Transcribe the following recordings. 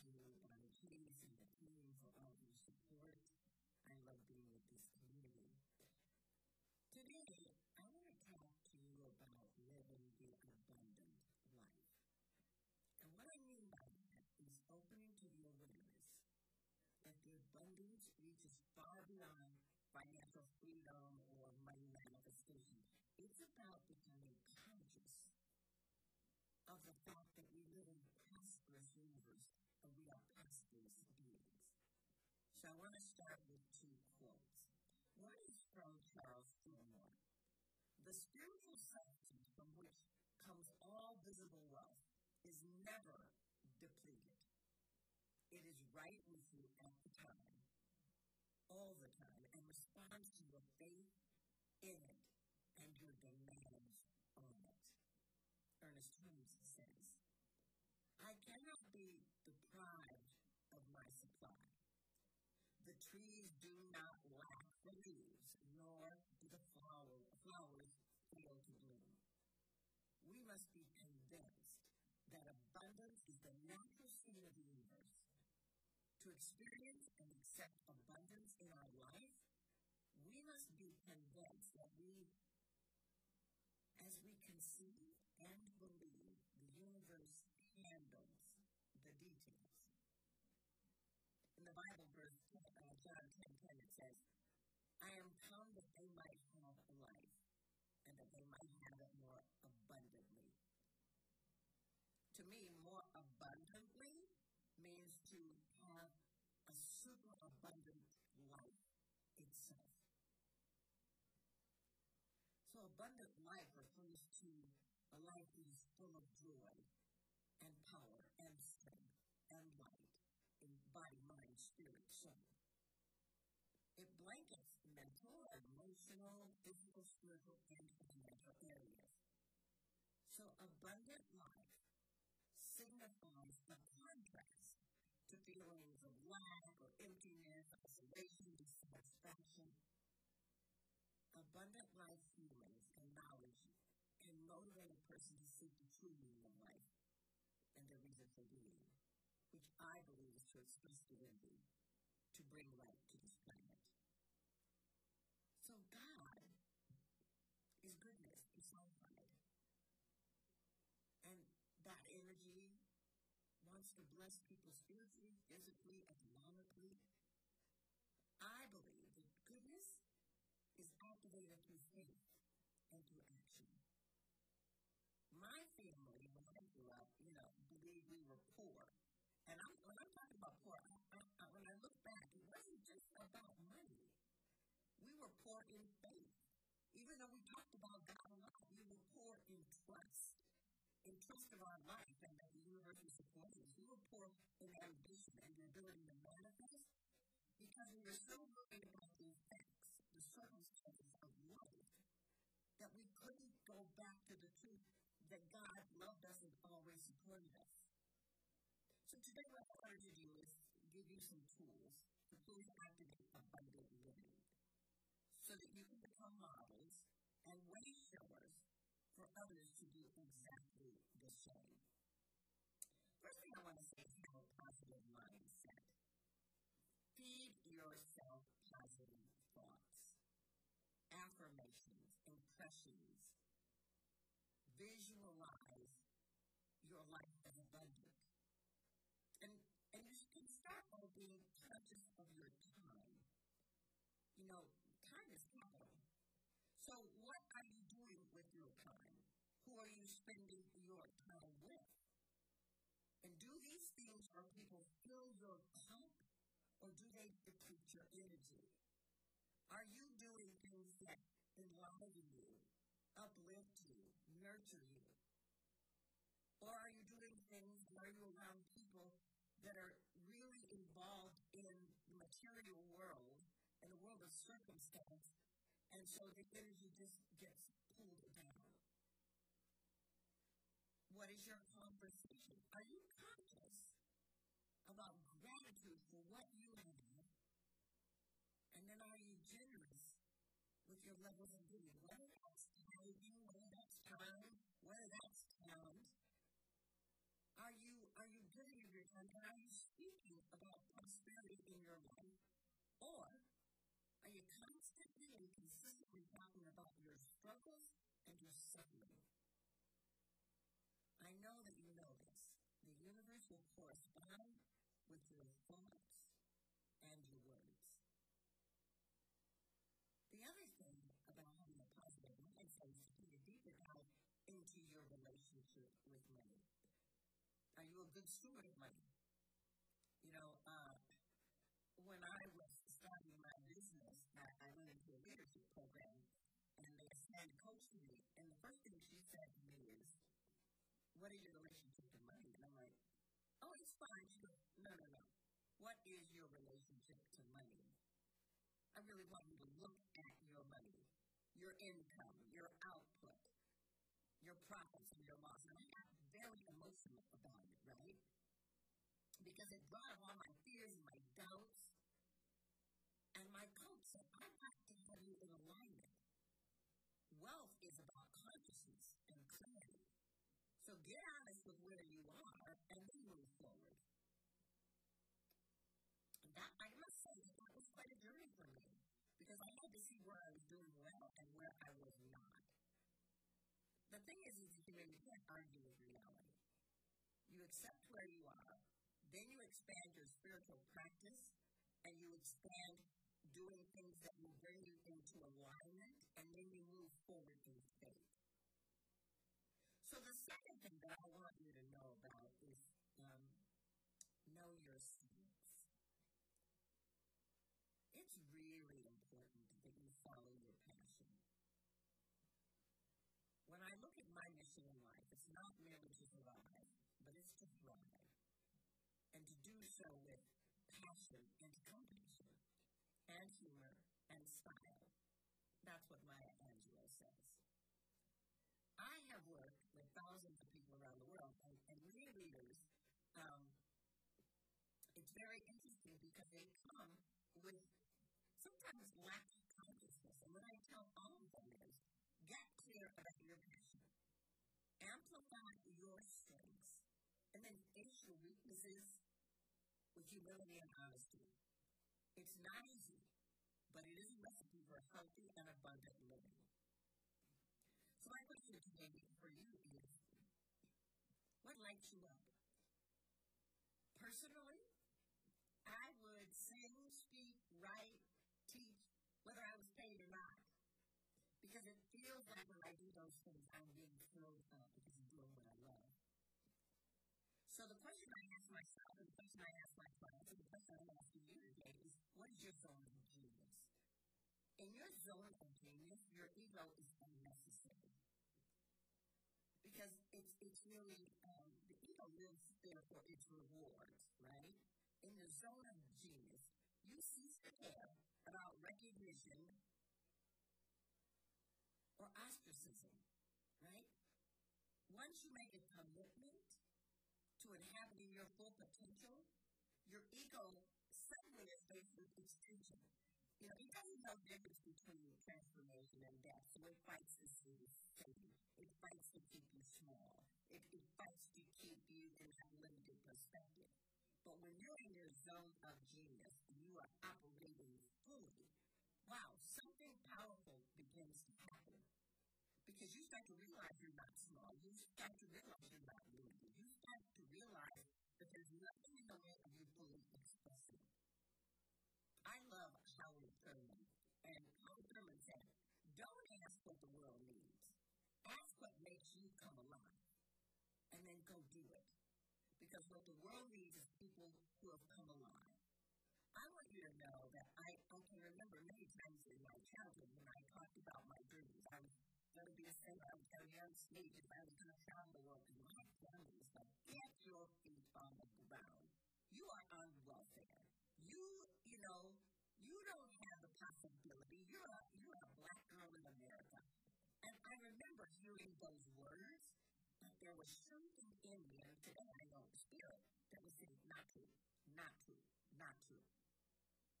to Bonnie Chase and the team for all your support. I love being with this community. Today, I want to talk to you about living the abundant life. And what I mean by that is opening to the awareness that the abundance reaches far beyond financial freedom or money manifestation. It's about becoming So I want to start with two quotes. One is from Charles Fillmore. The spiritual substance from which comes all visible wealth is never depleted. It is right with you at the time, all the time, and responds to your faith in it and your demands on it. Ernest Holmes says, I cannot be deprived of my supply. The trees do not lack the leaves, nor do the flower, flowers fail to bloom. We must be convinced that abundance is the natural state of the universe. To experience and accept abundance in our life, we must be convinced that we, as we conceive and believe, the universe itself. So, abundant life refers to a life that is full of joy and power and strength and light in body, mind, spirit, soul. It blankets mental, emotional, physical, spiritual, and financial areas. So, abundant life signifies to feelings of lack or emptiness, isolation, dissatisfaction. Abundant life feelings and knowledge can motivate a person to seek the true meaning of life and their reason for being, which I believe is to express divinity, to bring light to this planet. So God is goodness personified. And that energy wants to bless people spiritually, physically, economically. I believe that goodness is activated through faith and through action. My family, when I grew up, you know, believed we were poor. And I'm, when I'm talking about poor, I, I, when I look back, it wasn't just about money. We were poor in faith. Even though we talked about God a lot, we were poor in trust in trust of our life and that the universe is were poor ambition and the ability to manifest because we were so worried about the effects, the circumstances of life, that we couldn't go back to the truth that God loved us and always supported us. So today what I wanted to do is give you some tools to fully activate abundant living so that you can become models and way showers for others to do exactly the same. First thing I want to impressions. Visualize your life as abundant. And, and you can start by being conscious of your time. You know, time is capital. So, what are you doing with your time? Who are you spending your time with? And do these things or people fill your cup or do they deplete your energy? Are you doing things that enliven you, uplift you, nurture you? Or are you doing things, are you around people that are really involved in the material world and the world of circumstance and so the energy just gets pulled down. What is your conversation? Are you conscious about gratitude for what you have? And then are you generous with your levels of giving? Whether Or are you constantly and consistently talking about your struggles and your suffering? I know that you know this. The universe will correspond with your thoughts and your words. The other thing about having a positive mindset is to a deeper dive into your relationship with money. Are you a good steward of money? You know, uh, they assigned coach me. And the first thing she said to me is, "What is your relationship to money?" And I'm like, "Oh, it's fine." She goes, "No, no, no. What is your relationship to money?" I really want you to look at your money, your income, your output, your profits, and your loss. And I got very emotional about it, right? Because it brought up all my fears and my doubts. Get honest with where you are and then move forward. That I must say that was quite a journey for me because I had to see where I was doing well and where I was not. The thing is, is you, you can't argue with reality. You accept where you are, then you expand your spiritual practice, and you expand doing things that will bring you into alignment, and then you move forward. So the second thing that I want you to know about is um, know your strengths. It's really important that you follow your passion. When I look at my mission in life, it's not merely to survive, but it's to thrive. And to do so with passion and compassion and humor and style. That's what Maya Angelou says. I have worked with thousands of people around the world, and, and many leaders, um, it's very interesting because they come with sometimes lack of consciousness. And what I tell all of them is get clear about your passion, amplify your strengths, and then face your weaknesses with humility and honesty. It's not easy, but it is a recipe for healthy and abundant living. My question today for you is, what lights you up? Personally, I would sing, speak, write, teach, whether I was paid or not. Because it feels like when I do those things, I'm being filled up because I'm doing what I love. So the question I ask myself, and the question I ask my clients, and the question I'm asking you today is, what is your zone of genius? In your zone of genius, your ego is unnecessary. Because really, um, the ego lives there for its rewards, right? In the zone of genius, you cease to care about recognition or ostracism, right? Once you make a commitment to inhabiting your full potential, your ego suddenly is faced with extinction. You know, it doesn't know the difference between transformation and death, so it fights to see you It fights to keep you small. It, fights to keep you in a limited perspective. But when you're in your zone of genius, you are operating fully. Wow, something powerful begins to happen. Because you start to realize you're not small. You start to realize you're not limited. You start to realize that there's nothing in the way of you fully expressing. I love Because what the world needs is people who have come alive. I want you to know that I, I can remember many times in my childhood when I talked about my dreams. I was going to be a singer, I was going to be on stages, I was going to travel the world, and my family was like, get your feet on the ground. You are on welfare. You, you know, you don't have the possibility. You're a, you're a black girl in America. And I remember hearing those words but there was something in me, and not true, not true.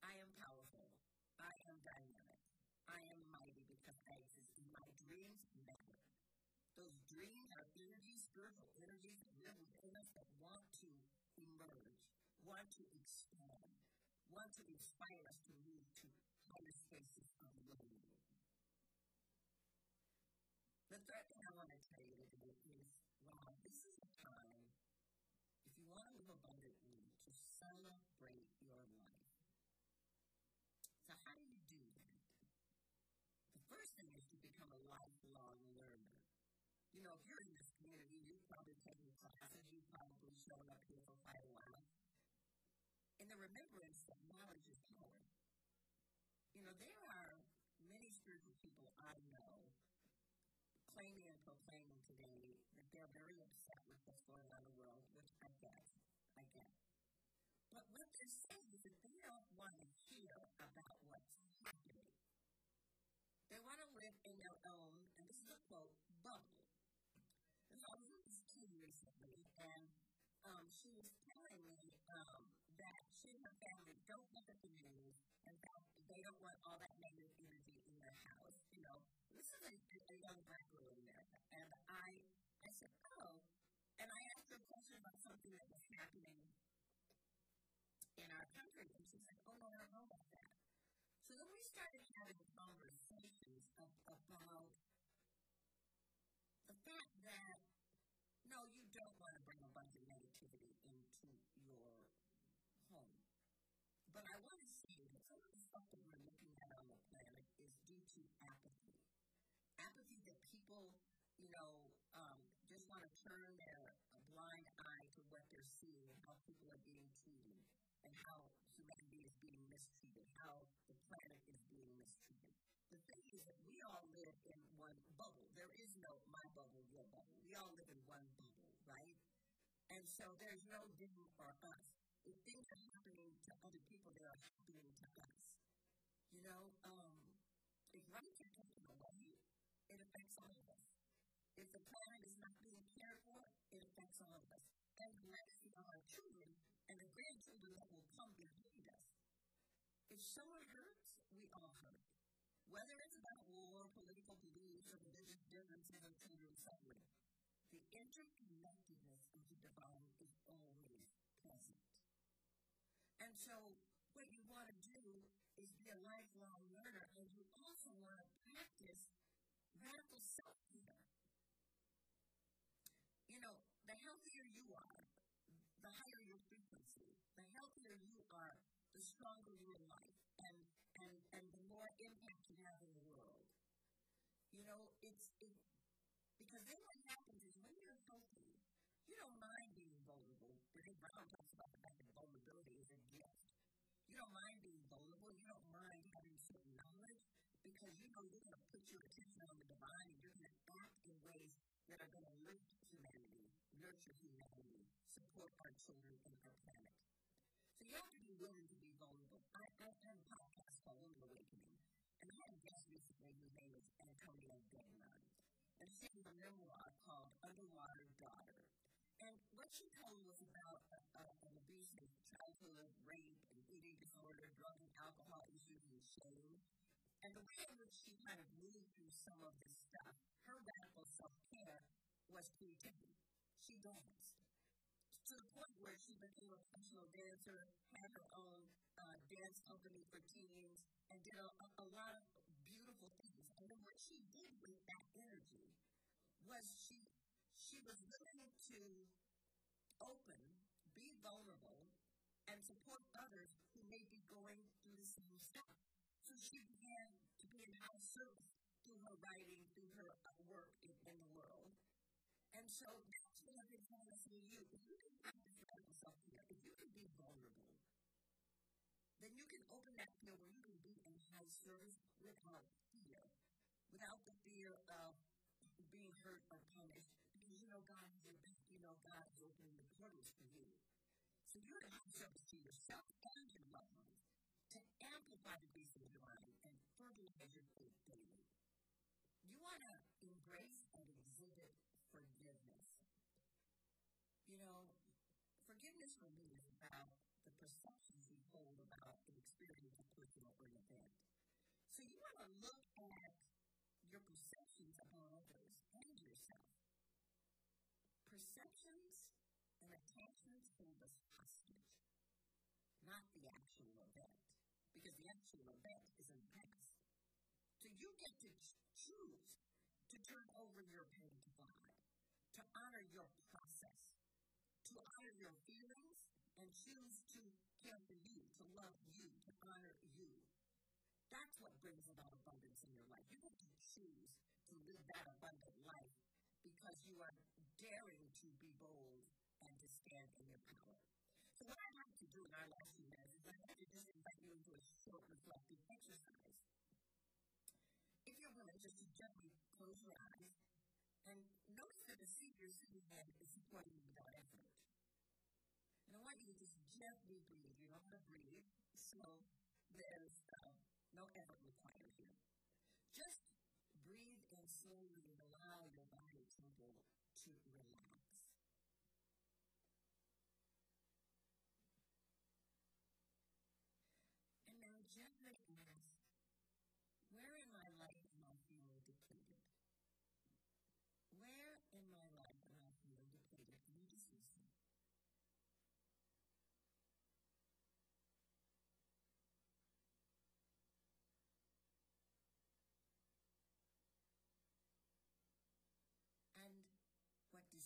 I am powerful. I am dynamic. I am mighty because I exist. My dreams matter. Those dreams are energies, spiritual energies that live within us that want to emerge, want to expand, want to inspire us to move to higher spaces of living. The thing to tell celebrate your life. So, how do you do that? The first thing is to become a lifelong learner. You know, if you're in this community, you've probably taken classes, you've probably shown up here for quite a while. In the remembrance that knowledge is power. You know, there are many spiritual people I know claiming and proclaiming today that they're very upset with what's going on in the world, which I get. I get. But what they're saying is that they don't want to hear about what's happening. They want to live in their own, and this is a quote, bubble. And so I was with this teen recently, and um, she was telling me um, that she and her family don't look at the news, and that they don't want all that negative energy in their house. You know, this is a, a young black girl in America, and I, I said, oh, and I asked her a question about something that was happening in our country, and she said, oh no, I don't know about that. So then we started having conversations about and how humanity is being mistreated, how the planet is being mistreated. The thing is that we all live in one bubble. There is no my bubble, your bubble. We all live in one bubble, right? And so there's no them or us. If things are happening to other people, they are happening to us. You know, um, if rights are taken away, it affects all of us. If the planet is not being cared for, it affects all of us. And and the grandchildren that will come behind us. If someone hurts, we all hurt. Whether it's about war, political beliefs, or religious differences or children suffering, the interconnectedness of the divine is always present. And so, what you want to do is be a lifelong learner, and you also want to practice radical self care. You know, the healthier you are, the higher your. The healthier you are, the stronger your life and, and, and the more impact you have in the world. You know, it's it, because then what happens is when you're healthy, you don't mind being vulnerable. Brene Brown talks about the fact that vulnerability is a gift. You don't mind being vulnerable. You don't mind having certain knowledge because you know you're going to put your attention on the divine and you're going to act in ways that are going to lift humanity, nurture humanity, support our children and our planet. So you have to be willing to be vulnerable. I, I have a podcast called Woman Awakening, and I had a guest recently whose name is Antonia Gagnon. And she has a memoir called Underwater Daughter. And what she told was about a, a, an abusive childhood, rape, and eating disorder, drug and alcohol issues, and shame. And the way in which she kind of moved through some of this stuff, her radical self care was creativity. She danced. To the point where she became a professional dancer, had her own uh, dance company for teens, and did a, a, lot of beautiful things. And then what she did with that energy was she she was willing to open, be vulnerable, and support others who may be going through the same stuff. So she began to be in house service through her writing, through her work in, in the world. And so open that field where you can be in high service without fear, without the fear of being hurt or punished, because you know God is your best, you know God is opening the portals for you. So you're in high service to yourself and your loved ones to amplify the grace of divine and fertilize your faith daily. You want to embrace and exhibit forgiveness. You know, forgiveness for me is about perceptions we hold about an experience, a person, or an event. So you want to look at your perceptions about others and yourself. Perceptions and attachments hold us hostage. not the actual event, because the actual event is in the past. So you get to choose to turn over your pain to God, to honor your process, to honor your feelings, and choose to care for you, to love you, to honor you. That's what brings about abundance in your life. You get to choose to live that abundant life because you are daring to be bold and to stand in your power. So what I'd like to do in our last few minutes is I'd like to just invite you into a short reflective exercise. If you're willing, just gently close your eyes and notice that the seat you're sitting in is supporting you without effort. And I want you just gently breathe. You know how to breathe, so there's uh, no effort required here. Just breathe in slowly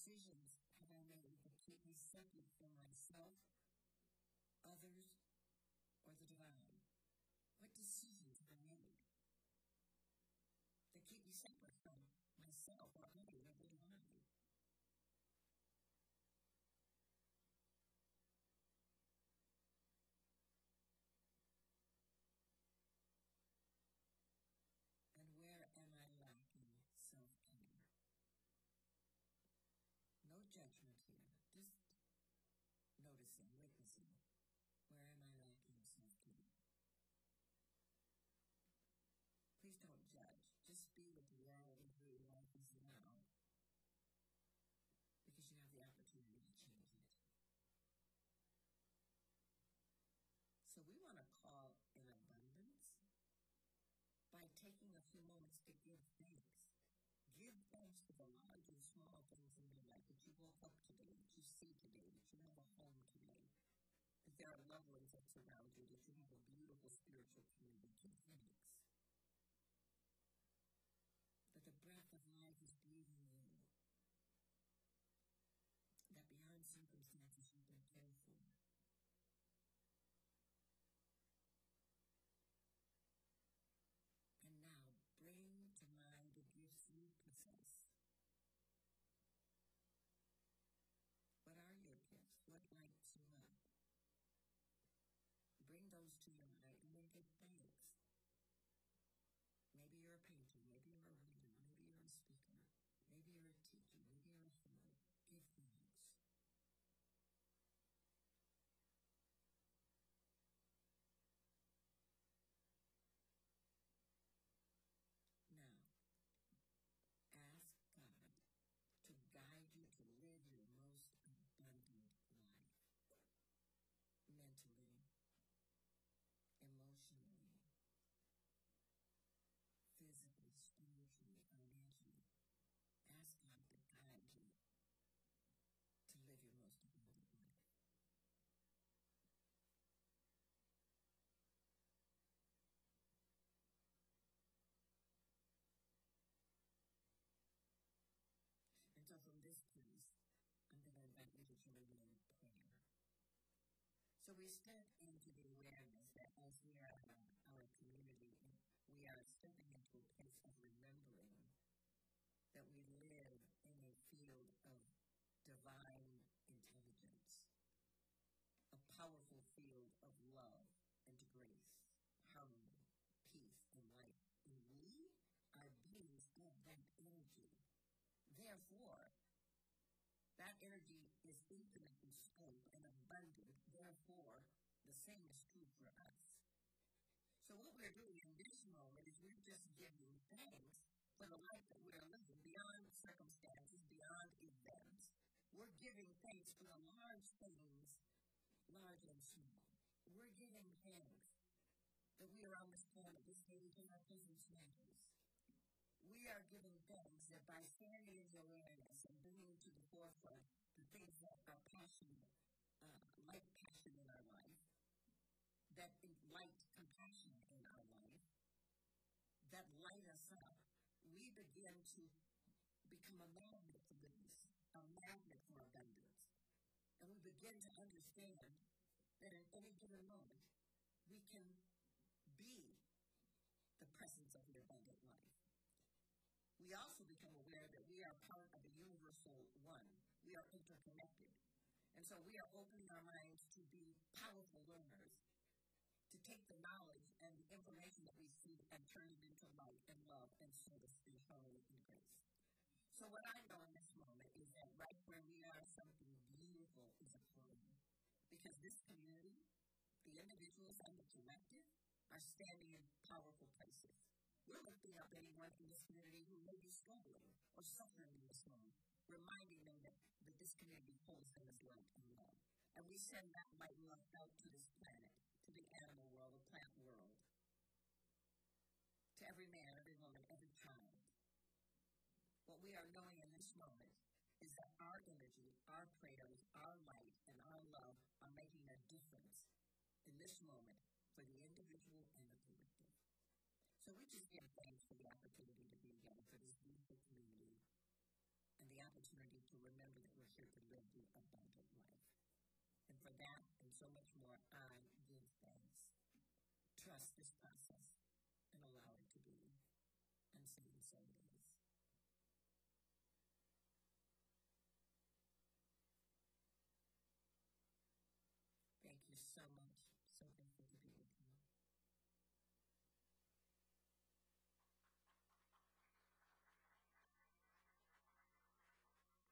decisions have I made that keep me separate from myself, others, or the divine? What decisions have I made that keep me separate from myself or others or the divine? Give thanks give thanks for the large and small things in your life that you woke up today, that you see today, that you have a home today, that there are loved ones that surround you, that you have a beautiful spiritual community. Give thanks. We step into the awareness that as we are uh, our community, we are stepping into a place of remembering that we live in a field of divine intelligence, a powerful field of love and grace, harmony, peace, and light. And we are beings of that energy. Therefore, that energy is infinite in scope and abundant. Same is true for us. So what we're doing in this moment is we're just giving thanks for the life that we're living beyond circumstances, beyond events. We're giving thanks for the large things, large and small. We're giving thanks that we are on this planet, this day, we cannot present strangers we are giving thanks that by standing in the awareness and bringing to the forefront the things that are passionate, uh, like that light compassion in our life, that light us up, we begin to become a magnet for goodness, a magnet for abundance. And we begin to understand that in any given moment, we can be the presence of the abundant life. We also become aware that we are part of a universal one. We are interconnected. And so we are opening our minds to be powerful learners, take the knowledge and the information that we see and turn it into light and love and service and harmony and grace. So what I know in this moment is that right where we are, something beautiful is occurring. Because this community, the individuals and the collective, are standing in powerful places. We're lifting up anyone in this community who may be struggling or suffering in this moment, reminding them that, that this community holds them as light and love. And we send that light and love out to this planet, to the animal world, the plant world, to every man, every woman, every child. What we are knowing in this moment is that our energy, our prayers, our light, and our love are making a difference in this moment for the individual and the collective. So we just give thanks for the opportunity to be together for this beautiful community and the opportunity to remember that we're here to live the abundant life. And for that and so much more, I give thanks. Trust this process and allow it to be. And so it is.